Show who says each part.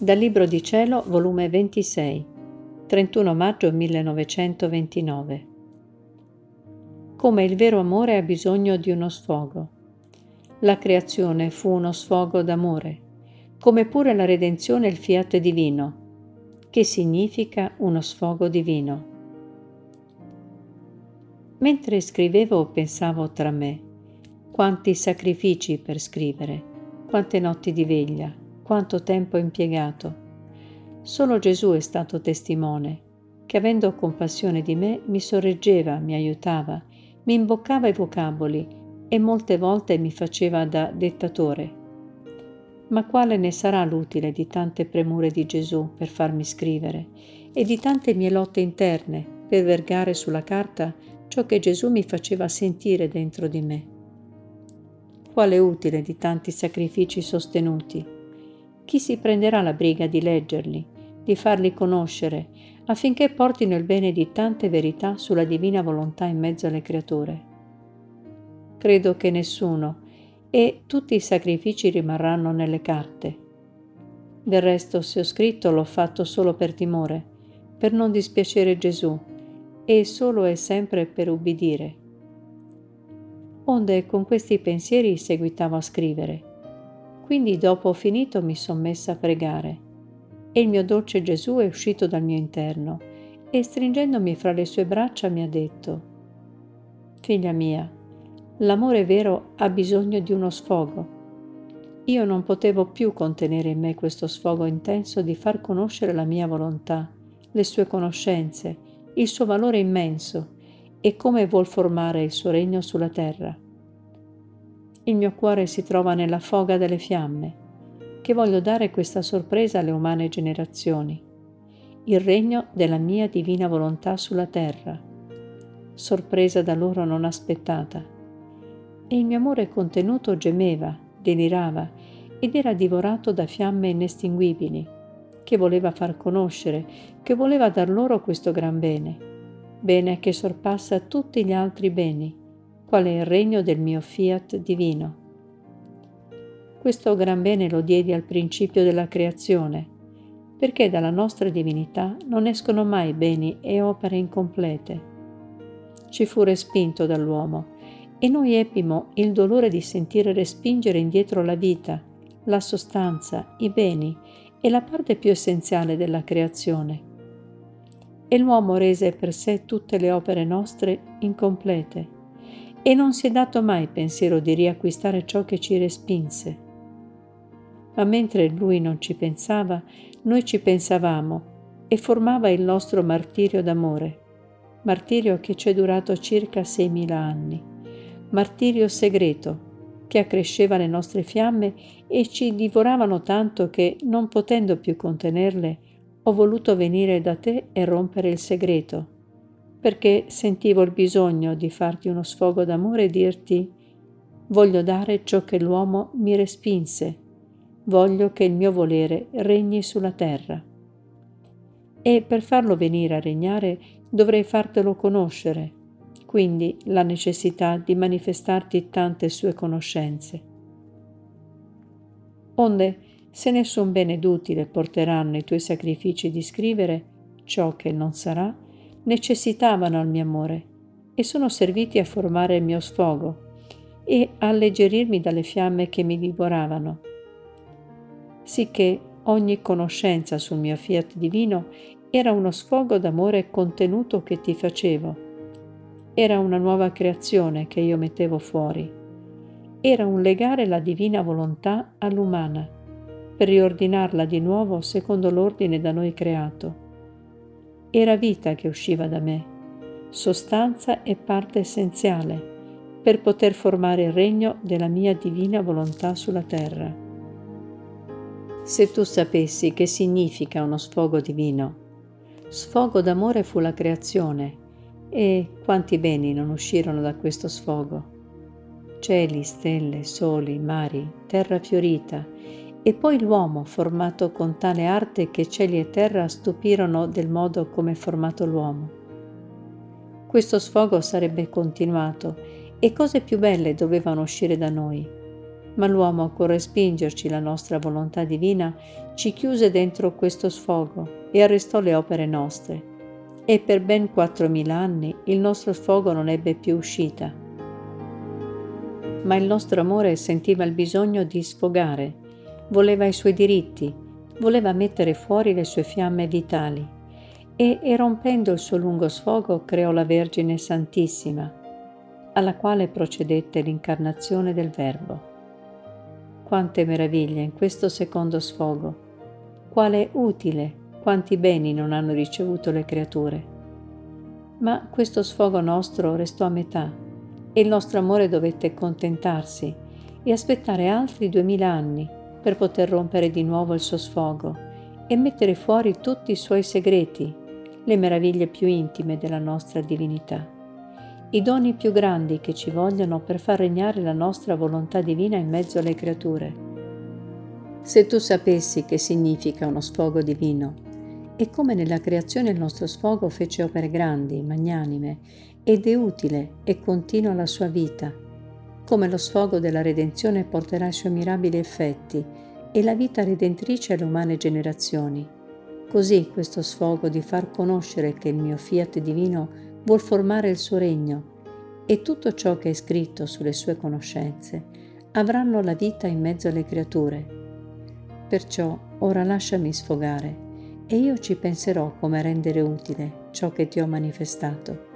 Speaker 1: Dal Libro di Cielo, volume 26, 31 maggio 1929. Come il vero amore ha bisogno di uno sfogo. La creazione fu uno sfogo d'amore, come pure la redenzione il fiat divino, che significa uno sfogo divino. Mentre scrivevo pensavo tra me, quanti sacrifici per scrivere, quante notti di veglia, quanto tempo impiegato. Solo Gesù è stato testimone, che avendo compassione di me mi sorreggeva, mi aiutava, mi imboccava i vocaboli e molte volte mi faceva da dettatore. Ma quale ne sarà l'utile di tante premure di Gesù per farmi scrivere e di tante mie lotte interne per vergare sulla carta ciò che Gesù mi faceva sentire dentro di me? Quale utile di tanti sacrifici sostenuti? Chi si prenderà la briga di leggerli, di farli conoscere, affinché portino il bene di tante verità sulla divina volontà in mezzo alle creature? Credo che nessuno, e tutti i sacrifici rimarranno nelle carte. Del resto, se ho scritto, l'ho fatto solo per timore, per non dispiacere Gesù, e solo e sempre per ubbidire. Onde con questi pensieri seguitavo a scrivere quindi dopo ho finito mi son messa a pregare e il mio dolce Gesù è uscito dal mio interno e stringendomi fra le sue braccia mi ha detto, Figlia mia, l'amore vero ha bisogno di uno sfogo. Io non potevo più contenere in me questo sfogo intenso di far conoscere la mia volontà, le sue conoscenze, il suo valore immenso e come vuol formare il suo regno sulla terra il mio cuore si trova nella foga delle fiamme, che voglio dare questa sorpresa alle umane generazioni, il regno della mia divina volontà sulla terra, sorpresa da loro non aspettata. E il mio amore contenuto gemeva, delirava ed era divorato da fiamme inestinguibili, che voleva far conoscere, che voleva dar loro questo gran bene, bene che sorpassa tutti gli altri beni quale il regno del mio fiat divino. Questo gran bene lo diedi al principio della creazione, perché dalla nostra divinità non escono mai beni e opere incomplete. Ci fu respinto dall'uomo e noi ebbimo il dolore di sentire respingere indietro la vita, la sostanza, i beni e la parte più essenziale della creazione. E l'uomo rese per sé tutte le opere nostre incomplete e non si è dato mai pensiero di riacquistare ciò che ci respinse. Ma mentre lui non ci pensava, noi ci pensavamo e formava il nostro martirio d'amore, martirio che ci è durato circa 6.000 anni, martirio segreto che accresceva le nostre fiamme e ci divoravano tanto che, non potendo più contenerle, ho voluto venire da te e rompere il segreto perché sentivo il bisogno di farti uno sfogo d'amore e dirti voglio dare ciò che l'uomo mi respinse, voglio che il mio volere regni sulla terra. E per farlo venire a regnare dovrei fartelo conoscere, quindi la necessità di manifestarti tante sue conoscenze. Onde, se nessun bene d'utile porteranno i tuoi sacrifici di scrivere ciò che non sarà, necessitavano il mio amore e sono serviti a formare il mio sfogo e alleggerirmi dalle fiamme che mi divoravano. Sicché ogni conoscenza sul mio fiat divino era uno sfogo d'amore contenuto che ti facevo. Era una nuova creazione che io mettevo fuori. Era un legare la divina volontà all'umana, per riordinarla di nuovo secondo l'ordine da noi creato era vita che usciva da me, sostanza e parte essenziale per poter formare il regno della mia divina volontà sulla terra. Se tu sapessi che significa uno sfogo divino, sfogo d'amore fu la creazione e quanti beni non uscirono da questo sfogo. Cieli, stelle, soli, mari, terra fiorita e poi l'uomo formato con tale arte che cieli e terra stupirono del modo come è formato l'uomo. Questo sfogo sarebbe continuato e cose più belle dovevano uscire da noi, ma l'uomo con respingerci la nostra volontà divina ci chiuse dentro questo sfogo e arrestò le opere nostre. E per ben 4.000 anni il nostro sfogo non ebbe più uscita. Ma il nostro amore sentiva il bisogno di sfogare, voleva i suoi diritti, voleva mettere fuori le sue fiamme vitali e, erompendo il suo lungo sfogo, creò la Vergine Santissima, alla quale procedette l'incarnazione del Verbo. Quante meraviglie in questo secondo sfogo! Quale utile, quanti beni non hanno ricevuto le creature! Ma questo sfogo nostro restò a metà e il nostro amore dovette contentarsi e aspettare altri duemila anni per poter rompere di nuovo il suo sfogo e mettere fuori tutti i suoi segreti, le meraviglie più intime della nostra divinità i doni più grandi che ci vogliono per far regnare la nostra volontà divina in mezzo alle creature. Se tu sapessi che significa uno sfogo divino e come nella creazione il nostro sfogo fece opere grandi, magnanime, ed è utile e continua la sua vita, come lo sfogo della redenzione porterà i suoi mirabili effetti e la vita redentrice alle umane generazioni. Così questo sfogo di far conoscere che il mio fiat divino vuol formare il suo regno e tutto ciò che è scritto sulle sue conoscenze avranno la vita in mezzo alle creature. Perciò ora lasciami sfogare e io ci penserò come rendere utile ciò che ti ho manifestato.